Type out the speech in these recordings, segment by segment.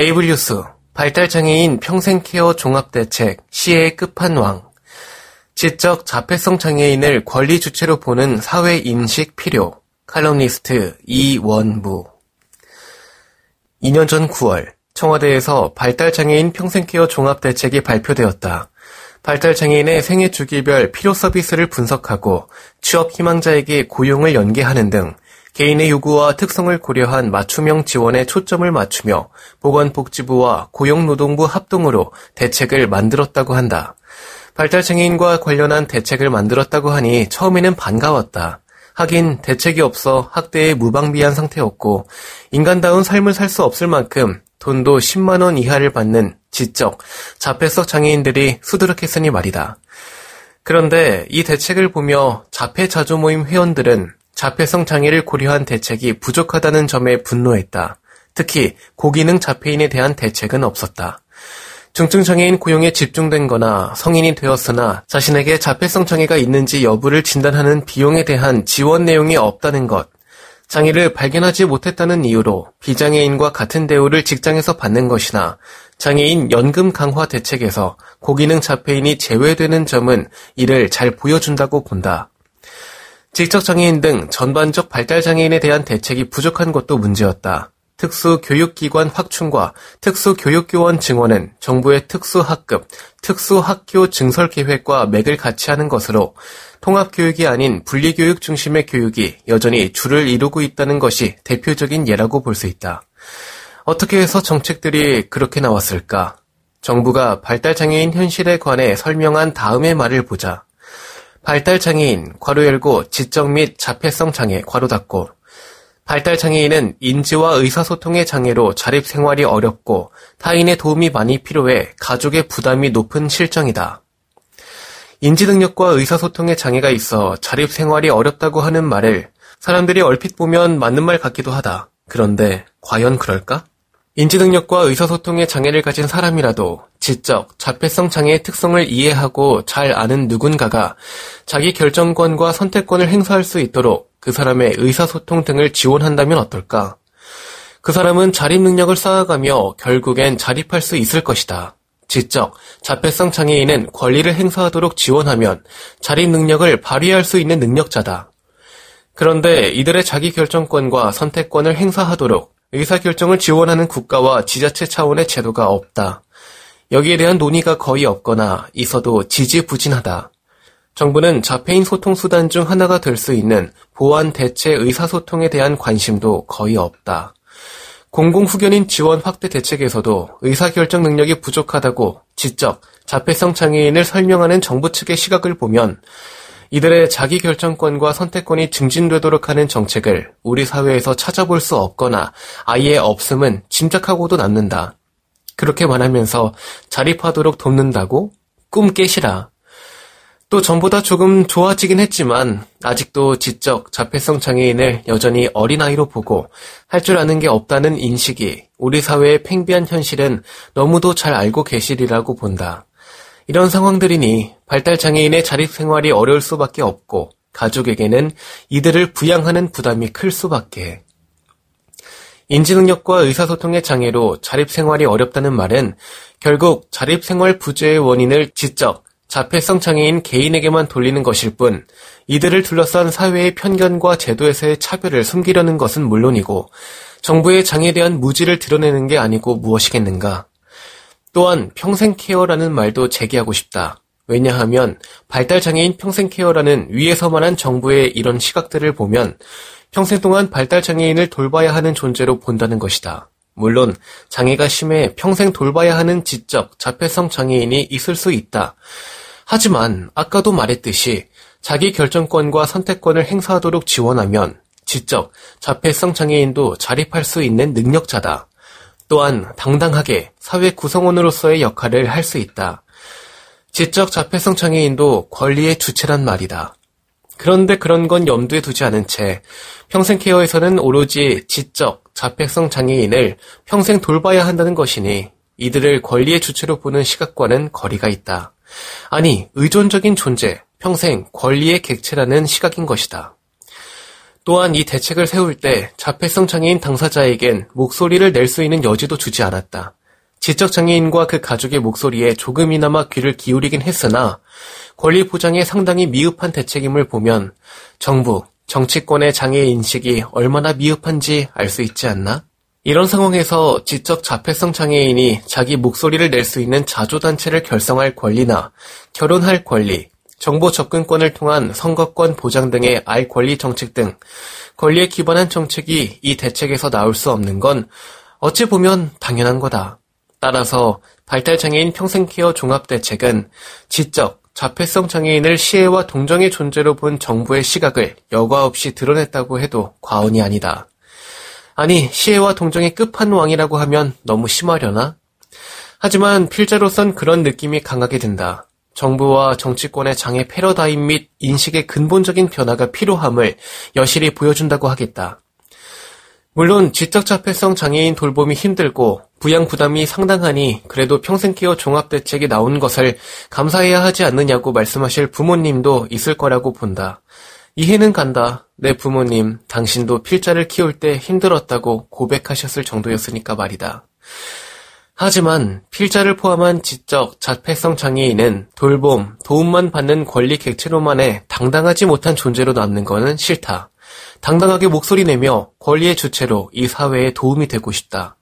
에이블뉴스 발달장애인 평생케어 종합대책 시의 끝판왕. 지적 자폐성 장애인을 권리 주체로 보는 사회 인식 필요. 칼럼니스트 이원무 2년 전 9월 청와대에서 발달장애인 평생케어 종합대책이 발표되었다. 발달장애인의 생애 주기별 필요 서비스를 분석하고 취업 희망자에게 고용을 연계하는 등 개인의 요구와 특성을 고려한 맞춤형 지원에 초점을 맞추며 보건복지부와 고용노동부 합동으로 대책을 만들었다고 한다. 발달장애인과 관련한 대책을 만들었다고 하니 처음에는 반가웠다. 하긴 대책이 없어 학대에 무방비한 상태였고 인간다운 삶을 살 수 없을 만큼 돈도 10만 원 이하를 받는 지적, 자폐성 장애인들이 수두룩했으니 말이다. 그런데 이 대책을 보며 자폐 자조 모임 회원들은 자폐성 장애를 고려한 대책이 부족하다는 점에 분노했다. 특히 고기능 자폐인에 대한 대책은 없었다. 중증 장애인 고용에 집중된 거나 성인이 되었으나 자신에게 자폐성 장애가 있는지 여부를 진단하는 비용에 대한 지원 내용이 없다는 것, 장애를 발견하지 못했다는 이유로 비장애인과 같은 대우를 직장에서 받는 것이나 장애인 연금 강화 대책에서 고기능 자폐인이 제외되는 점은 이를 잘 보여준다고 본다. 지적 장애인 등 전반적 발달 장애인에 대한 대책이 부족한 것도 문제였다. 특수교육기관 확충과 특수교육교원 증원은 정부의 특수학급, 특수학교 증설계획과 맥을 같이 하는 것으로 통합교육이 아닌 분리교육 중심의 교육이 여전히 줄을 이루고 있다는 것이 대표적인 예라고 볼 수 있다. 어떻게 해서 정책들이 그렇게 나왔을까? 정부가 발달장애인 현실에 관해 설명한 다음의 말을 보자. 발달장애인, 괄호 열고 지적 및 자폐성 장애, 괄호 닫고 발달장애인은 인지와 의사소통의 장애로 자립생활이 어렵고 타인의 도움이 많이 필요해 가족의 부담이 높은 실정이다. 인지능력과 의사소통의 장애가 있어 자립생활이 어렵다고 하는 말을 사람들이 얼핏 보면 맞는 말 같기도 하다. 그런데 과연 그럴까? 인지능력과 의사소통의 장애를 가진 사람이라도 지적, 자폐성 장애의 특성을 이해하고 잘 아는 누군가가 자기 결정권과 선택권을 행사할 수 있도록 그 사람의 의사소통 등을 지원한다면 어떨까? 그 사람은 자립 능력을 쌓아가며 결국엔 자립할 수 있을 것이다. 지적, 자폐성 장애인은 권리를 행사하도록 지원하면 자립 능력을 발휘할 수 있는 능력자다. 그런데 이들의 자기 결정권과 선택권을 행사하도록 의사결정을 지원하는 국가와 지자체 차원의 제도가 없다. 여기에 대한 논의가 거의 없거나 있어도 지지부진하다. 정부는 자폐인 소통 수단 중 하나가 될 수 있는 보안 대체 의사소통에 대한 관심도 거의 없다. 공공후견인 지원 확대 대책에서도 의사결정 능력이 부족하다고 지적, 자폐성 장애인을 설명하는 정부 측의 시각을 보면 이들의 자기 결정권과 선택권이 증진되도록 하는 정책을 우리 사회에서 찾아볼 수 없거나 아예 없음은 짐작하고도 남는다. 그렇게 말하면서 자립하도록 돕는다고? 꿈 깨시라. 또 전보다 조금 좋아지긴 했지만 아직도 지적 자폐성 장애인을 여전히 어린아이로 보고 할 줄 아는 게 없다는 인식이 우리 사회의 팽비한 현실은 너무도 잘 알고 계시리라고 본다. 이런 상황들이니 발달장애인의 자립생활이 어려울 수밖에 없고 가족에게는 이들을 부양하는 부담이 클 수밖에. 인지능력과 의사소통의 장애로 자립생활이 어렵다는 말은 결국 자립생활 부재의 원인을 지적, 자폐성 장애인 개인에게만 돌리는 것일 뿐 이들을 둘러싼 사회의 편견과 제도에서의 차별을 숨기려는 것은 물론이고 정부의 장애에 대한 무지를 드러내는 게 아니고 무엇이겠는가. 또한 평생 케어라는 말도 제기하고 싶다. 왜냐하면 발달장애인 평생케어라는 위에서만한 정부의 이런 시각들을 보면 평생 동안 발달장애인을 돌봐야 하는 존재로 본다는 것이다. 물론 장애가 심해 평생 돌봐야 하는 지적, 자폐성 장애인이 있을 수 있다. 하지만 아까도 말했듯이 자기 결정권과 선택권을 행사하도록 지원하면 지적, 자폐성 장애인도 자립할 수 있는 능력자다. 또한 당당하게 사회 구성원으로서의 역할을 할 수 있다. 지적 자폐성 장애인도 권리의 주체란 말이다. 그런데 그런 건 염두에 두지 않은 채 평생 케어에서는 오로지 지적, 자폐성 장애인을 평생 돌봐야 한다는 것이니 이들을 권리의 주체로 보는 시각과는 거리가 있다. 아니, 의존적인 존재, 평생 권리의 객체라는 시각인 것이다. 또한 이 대책을 세울 때 자폐성 장애인 당사자에겐 목소리를 낼 수 있는 여지도 주지 않았다. 지적장애인과 그 가족의 목소리에 조금이나마 귀를 기울이긴 했으나 권리 보장에 상당히 미흡한 대책임을 보면 정부, 정치권의 장애 인식이 얼마나 미흡한지 알 수 있지 않나? 이런 상황에서 지적 자폐성 장애인이 자기 목소리를 낼 수 있는 자조단체를 결성할 권리나 결혼할 권리, 정보 접근권을 통한 선거권 보장 등의 알 권리 정책 등 권리에 기반한 정책이 이 대책에서 나올 수 없는 건 어찌 보면 당연한 거다. 따라서 발달장애인 평생케어 종합대책은 지적, 자폐성 장애인을 시혜와 동정의 존재로 본 정부의 시각을 여과 없이 드러냈다고 해도 과언이 아니다. 아니, 시혜와 동정의 끝판왕이라고 하면 너무 심하려나? 하지만 필자로선 그런 느낌이 강하게 든다. 정부와 정치권의 장애 패러다임 및 인식의 근본적인 변화가 필요함을 여실히 보여준다고 하겠다. 물론 지적 자폐성 장애인 돌봄이 힘들고 부양 부담이 상당하니 그래도 평생케어 종합대책이 나온 것을 감사해야 하지 않느냐고 말씀하실 부모님도 있을 거라고 본다. 이해는 간다. 내 부모님, 당신도 필자를 키울 때 힘들었다고 고백하셨을 정도였으니까 말이다. 하지만 필자를 포함한 지적, 자폐성 장애인은 돌봄, 도움만 받는 권리 객체로만의 당당하지 못한 존재로 남는 것은 싫다. 당당하게 목소리 내며 권리의 주체로 이 사회에 도움이 되고 싶다.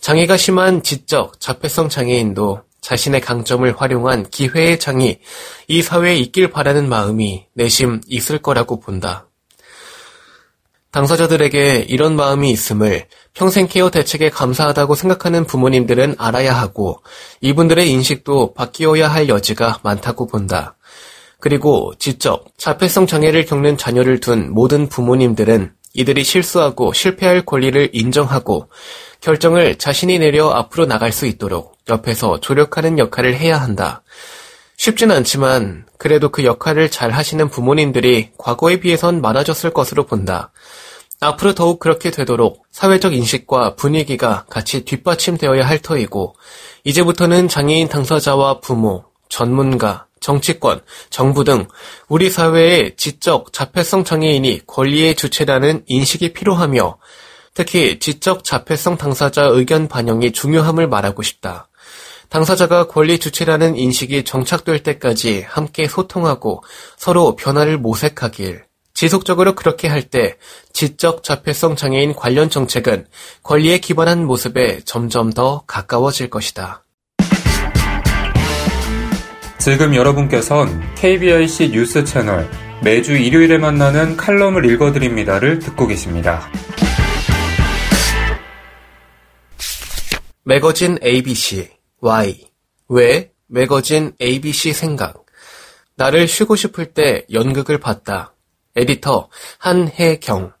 장애가 심한 지적, 자폐성 장애인도 자신의 강점을 활용한 기회의 장이 이 사회에 있길 바라는 마음이 내심 있을 거라고 본다. 당사자들에게 이런 마음이 있음을 평생 케어 대책에 감사하다고 생각하는 부모님들은 알아야 하고 이분들의 인식도 바뀌어야 할 여지가 많다고 본다. 그리고 지적, 자폐성 장애를 겪는 자녀를 둔 모든 부모님들은 이들이 실수하고 실패할 권리를 인정하고 결정을 자신이 내려 앞으로 나갈 수 있도록 옆에서 조력하는 역할을 해야 한다. 쉽진 않지만 그래도 그 역할을 잘 하시는 부모님들이 과거에 비해선 많아졌을 것으로 본다. 앞으로 더욱 그렇게 되도록 사회적 인식과 분위기가 같이 뒷받침되어야 할 터이고 이제부터는 장애인 당사자와 부모, 전문가, 정치권, 정부 등 우리 사회의 지적 자폐성 장애인이 권리의 주체라는 인식이 필요하며 특히 지적 자폐성 당사자 의견 반영이 중요함을 말하고 싶다. 당사자가 권리 주체라는 인식이 정착될 때까지 함께 소통하고 서로 변화를 모색하길. 지속적으로 그렇게 할 때 지적 자폐성 장애인 관련 정책은 권리에 기반한 모습에 점점 더 가까워질 것이다. 지금 여러분께선 KBIC 뉴스 채널 매주 일요일에 만나는 칼럼을 읽어드립니다를 듣고 계십니다. 매거진 ABC Y 왜 매거진 ABC 생각 나를 쉬고 싶을 때 연극을 봤다. 에디터 한혜경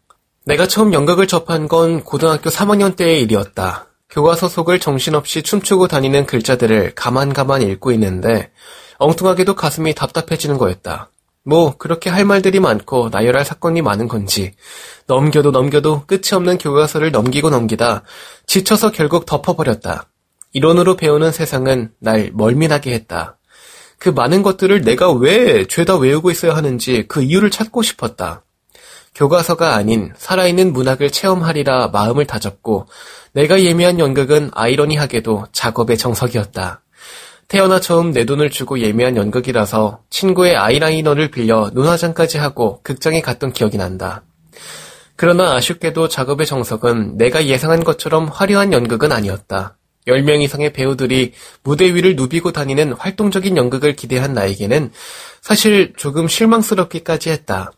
내가 처음 연극을 접한 건 고등학교 3학년 때의 일이었다. 교과서 속을 정신없이 춤추고 다니는 글자들을 가만가만 읽고 있는데 엉뚱하게도 가슴이 답답해지는 거였다. 뭐 그렇게 할 말들이 많고 나열할 사건이 많은 건지 넘겨도 넘겨도 끝이 없는 교과서를 넘기고 넘기다 지쳐서 결국 덮어버렸다. 이론으로 배우는 세상은 날 멀미나게 했다. 그 많은 것들을 내가 왜 죄다 외우고 있어야 하는지 그 이유를 찾고 싶었다. 교과서가 아닌 살아있는 문학을 체험하리라 마음을 다잡고 내가 예매한 연극은 아이러니하게도 작업의 정석이었다. 태어나 처음 내 돈을 주고 예매한 연극이라서 친구의 아이라이너를 빌려 눈화장까지 하고 극장에 갔던 기억이 난다. 그러나 아쉽게도 작업의 정석은 내가 예상한 것처럼 화려한 연극은 아니었다. 10명 이상의 배우들이 무대 위를 누비고 다니는 활동적인 연극을 기대한 나에게는 사실 조금 실망스럽기까지 했다.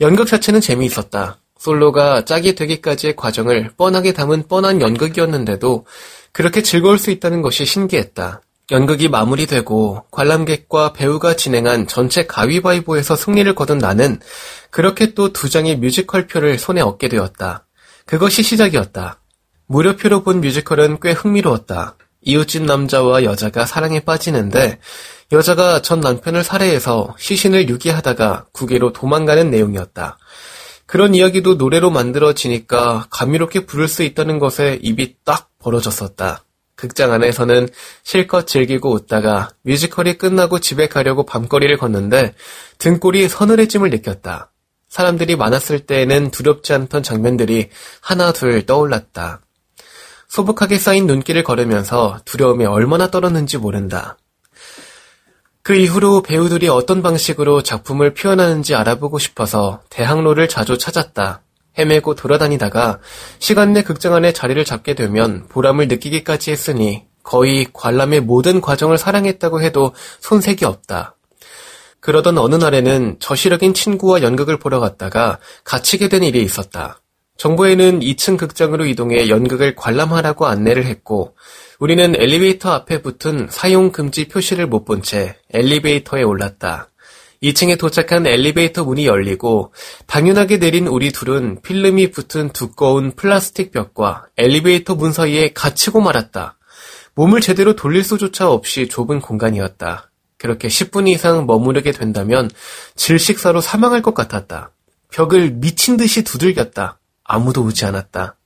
연극 자체는 재미있었다. 솔로가 짝이 되기까지의 과정을 뻔하게 담은 뻔한 연극이었는데도 그렇게 즐거울 수 있다는 것이 신기했다. 연극이 마무리되고 관람객과 배우가 진행한 전체 가위바위보에서 승리를 거둔 나는 그렇게 또 두 장의 뮤지컬 표를 손에 얻게 되었다. 그것이 시작이었다. 무료표로 본 뮤지컬은 꽤 흥미로웠다. 이웃집 남자와 여자가 사랑에 빠지는데 여자가 전 남편을 살해해서 시신을 유기하다가 국외로 도망가는 내용이었다. 그런 이야기도 노래로 만들어지니까 감미롭게 부를 수 있다는 것에 입이 딱 벌어졌었다. 극장 안에서는 실컷 즐기고 웃다가 뮤지컬이 끝나고 집에 가려고 밤거리를 걷는데 등골이 서늘해짐을 느꼈다. 사람들이 많았을 때에는 두렵지 않던 장면들이 하나 둘 떠올랐다. 소복하게 쌓인 눈길을 걸으면서 두려움이 얼마나 떨었는지 모른다. 그 이후로 배우들이 어떤 방식으로 작품을 표현하는지 알아보고 싶어서 대학로를 자주 찾았다. 헤매고 돌아다니다가 시간 내 극장 안에 자리를 잡게 되면 보람을 느끼기까지 했으니 거의 관람의 모든 과정을 사랑했다고 해도 손색이 없다. 그러던 어느 날에는 저시력인 친구와 연극을 보러 갔다가 갇히게 된 일이 있었다. 정부에는 2층 극장으로 이동해 연극을 관람하라고 안내를 했고 우리는 엘리베이터 앞에 붙은 사용 금지 표시를 못 본 채 엘리베이터에 올랐다. 2층에 도착한 엘리베이터 문이 열리고 당연하게 내린 우리 둘은 필름이 붙은 두꺼운 플라스틱 벽과 엘리베이터 문 사이에 갇히고 말았다. 몸을 제대로 돌릴 수조차 없이 좁은 공간이었다. 그렇게 10분 이상 머무르게 된다면 질식사로 사망할 것 같았다. 벽을 미친 듯이 두들겼다. 아무도 오지 않았다.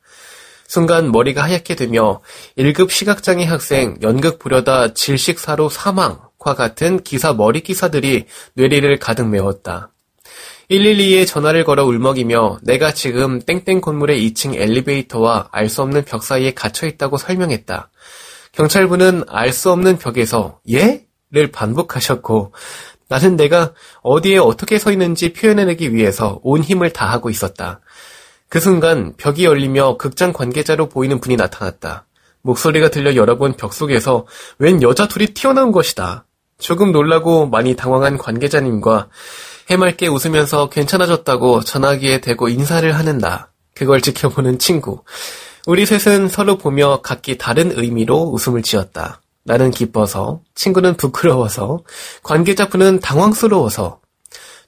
순간 머리가 하얗게 되며 1급 시각장애 학생 연극 보려다 질식사로 사망 과 같은 기사 머리 기사들이 뇌리를 가득 메웠다. 112에 전화를 걸어 울먹이며 내가 지금 땡땡 건물의 2층 엘리베이터와 알 수 없는 벽 사이에 갇혀 있다고 설명했다. 경찰분은 알 수 없는 벽에서 예? 를 반복하셨고 나는 내가 어디에 어떻게 서 있는지 표현해내기 위해서 온 힘을 다하고 있었다. 그 순간 벽이 열리며 극장 관계자로 보이는 분이 나타났다. 목소리가 들려 열어본 벽 속에서 웬 여자 둘이 튀어나온 것이다. 조금 놀라고 많이 당황한 관계자님과 해맑게 웃으면서 괜찮아졌다고 전화기에 대고 인사를 하는 나. 그걸 지켜보는 친구. 우리 셋은 서로 보며 각기 다른 의미로 웃음을 지었다. 나는 기뻐서, 친구는 부끄러워서, 관계자분은 당황스러워서,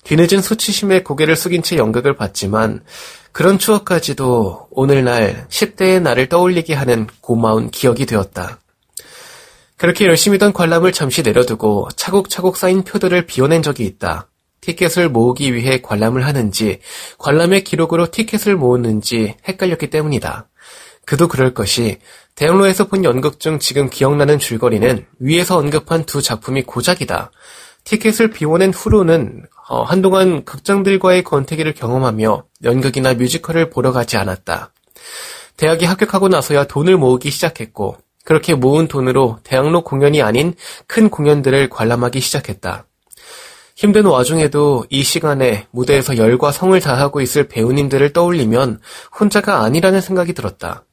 뒤늦은 수치심에 고개를 숙인 채 연극을 봤지만 그런 추억까지도 오늘날 10대의 나를 떠올리게 하는 고마운 기억이 되었다. 그렇게 열심히 던 관람을 잠시 내려두고 차곡차곡 쌓인 표들을 비워낸 적이 있다. 티켓을 모으기 위해 관람을 하는지 관람의 기록으로 티켓을 모으는지 헷갈렸기 때문이다. 그도 그럴 것이 대학로에서 본 연극 중 지금 기억나는 줄거리는 위에서 언급한 두 작품이 고작이다. 티켓을 비워낸 후로는 어, 한동안 극장들과의 권태기를 경험하며 연극이나 뮤지컬을 보러 가지 않았다. 대학에 합격하고 나서야 돈을 모으기 시작했고 그렇게 모은 돈으로 대학로 공연이 아닌 큰 공연들을 관람하기 시작했다. 힘든 와중에도 이 시간에 무대에서 열과 성을 다하고 있을 배우님들을 떠올리면 혼자가 아니라는 생각이 들었다.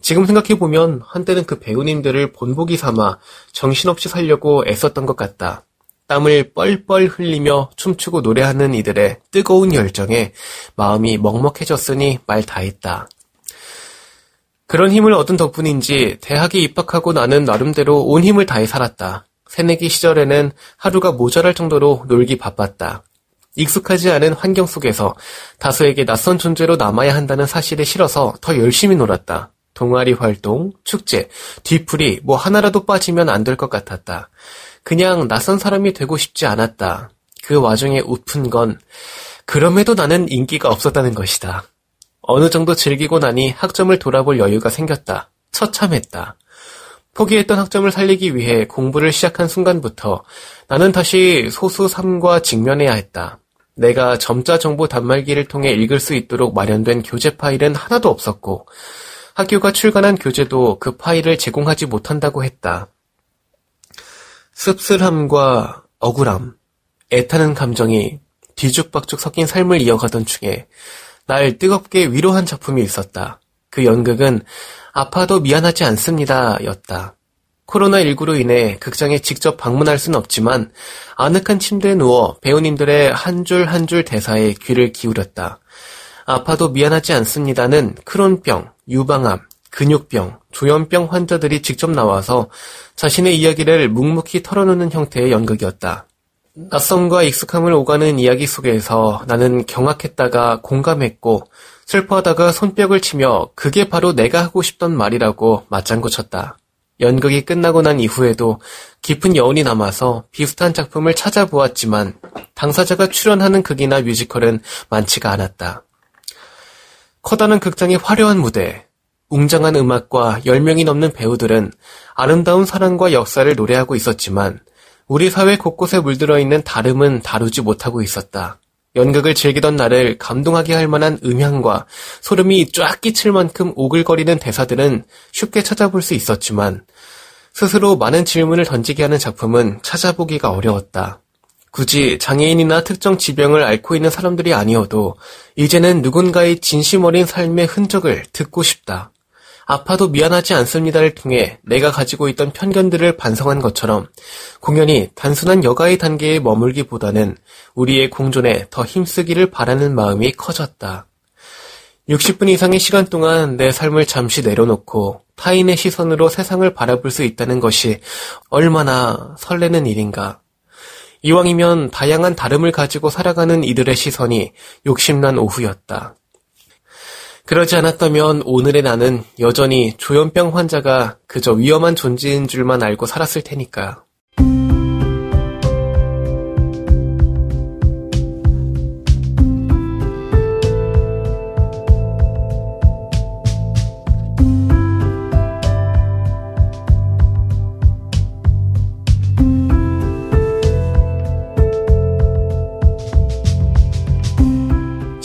지금 생각해보면 한때는 그 배우님들을 본보기 삼아 정신없이 살려고 애썼던 것 같다. 땀을 뻘뻘 흘리며 춤추고 노래하는 이들의 뜨거운 열정에 마음이 먹먹해졌으니 말 다했다. 그런 힘을 얻은 덕분인지 대학에 입학하고 나는 나름대로 온 힘을 다해 살았다. 새내기 시절에는 하루가 모자랄 정도로 놀기 바빴다. 익숙하지 않은 환경 속에서 다수에게 낯선 존재로 남아야 한다는 사실에 싫어서 더 열심히 놀았다. 동아리 활동, 축제, 뒤풀이 뭐 하나라도 빠지면 안 될 것 같았다. 그냥 낯선 사람이 되고 싶지 않았다. 그 와중에 웃픈 건 그럼에도 나는 인기가 없었다는 것이다. 어느 정도 즐기고 나니 학점을 돌아볼 여유가 생겼다. 처참했다. 포기했던 학점을 살리기 위해 공부를 시작한 순간부터 나는 다시 소수 3과 직면해야 했다. 내가 점자 정보 단말기를 통해 읽을 수 있도록 마련된 교재 파일은 하나도 없었고 학교가 출간한 교재도 그 파일을 제공하지 못한다고 했다. 씁쓸함과 억울함, 애타는 감정이 뒤죽박죽 섞인 삶을 이어가던 중에 날 뜨겁게 위로한 작품이 있었다. 그 연극은 아파도 미안하지 않습니다 였다. 코로나19로 인해 극장에 직접 방문할 수는 없지만 아늑한 침대에 누워 배우님들의 한줄 한 줄 대사에 귀를 기울였다. 아파도 미안하지 않습니다는 크론병, 유방암, 근육병, 조현병 환자들이 직접 나와서 자신의 이야기를 묵묵히 털어놓는 형태의 연극이었다. 낯섦과 익숙함을 오가는 이야기 속에서 나는 경악했다가 공감했고 슬퍼하다가 손뼉을 치며 그게 바로 내가 하고 싶던 말이라고 맞장구 쳤다. 연극이 끝나고 난 이후에도 깊은 여운이 남아서 비슷한 작품을 찾아보았지만 당사자가 출연하는 극이나 뮤지컬은 많지가 않았다. 커다란 극장의 화려한 무대, 웅장한 음악과 10명이 넘는 배우들은 아름다운 사랑과 역사를 노래하고 있었지만 우리 사회 곳곳에 물들어 있는 다름은 다루지 못하고 있었다. 연극을 즐기던 나를 감동하게 할 만한 음향과 소름이 쫙 끼칠 만큼 오글거리는 대사들은 쉽게 찾아볼 수 있었지만 스스로 많은 질문을 던지게 하는 작품은 찾아보기가 어려웠다. 굳이 장애인이나 특정 지병을 앓고 있는 사람들이 아니어도 이제는 누군가의 진심 어린 삶의 흔적을 듣고 싶다. 아파도 미안하지 않습니다를 통해 내가 가지고 있던 편견들을 반성한 것처럼 공연이 단순한 여가의 단계에 머물기보다는 우리의 공존에 더 힘쓰기를 바라는 마음이 커졌다. 60분 이상의 시간 동안 내 삶을 잠시 내려놓고 타인의 시선으로 세상을 바라볼 수 있다는 것이 얼마나 설레는 일인가. 이왕이면 다양한 다름을 가지고 살아가는 이들의 시선이 욕심난 오후였다. 그러지 않았다면 오늘의 나는 여전히 조현병 환자가 그저 위험한 존재인 줄만 알고 살았을 테니까.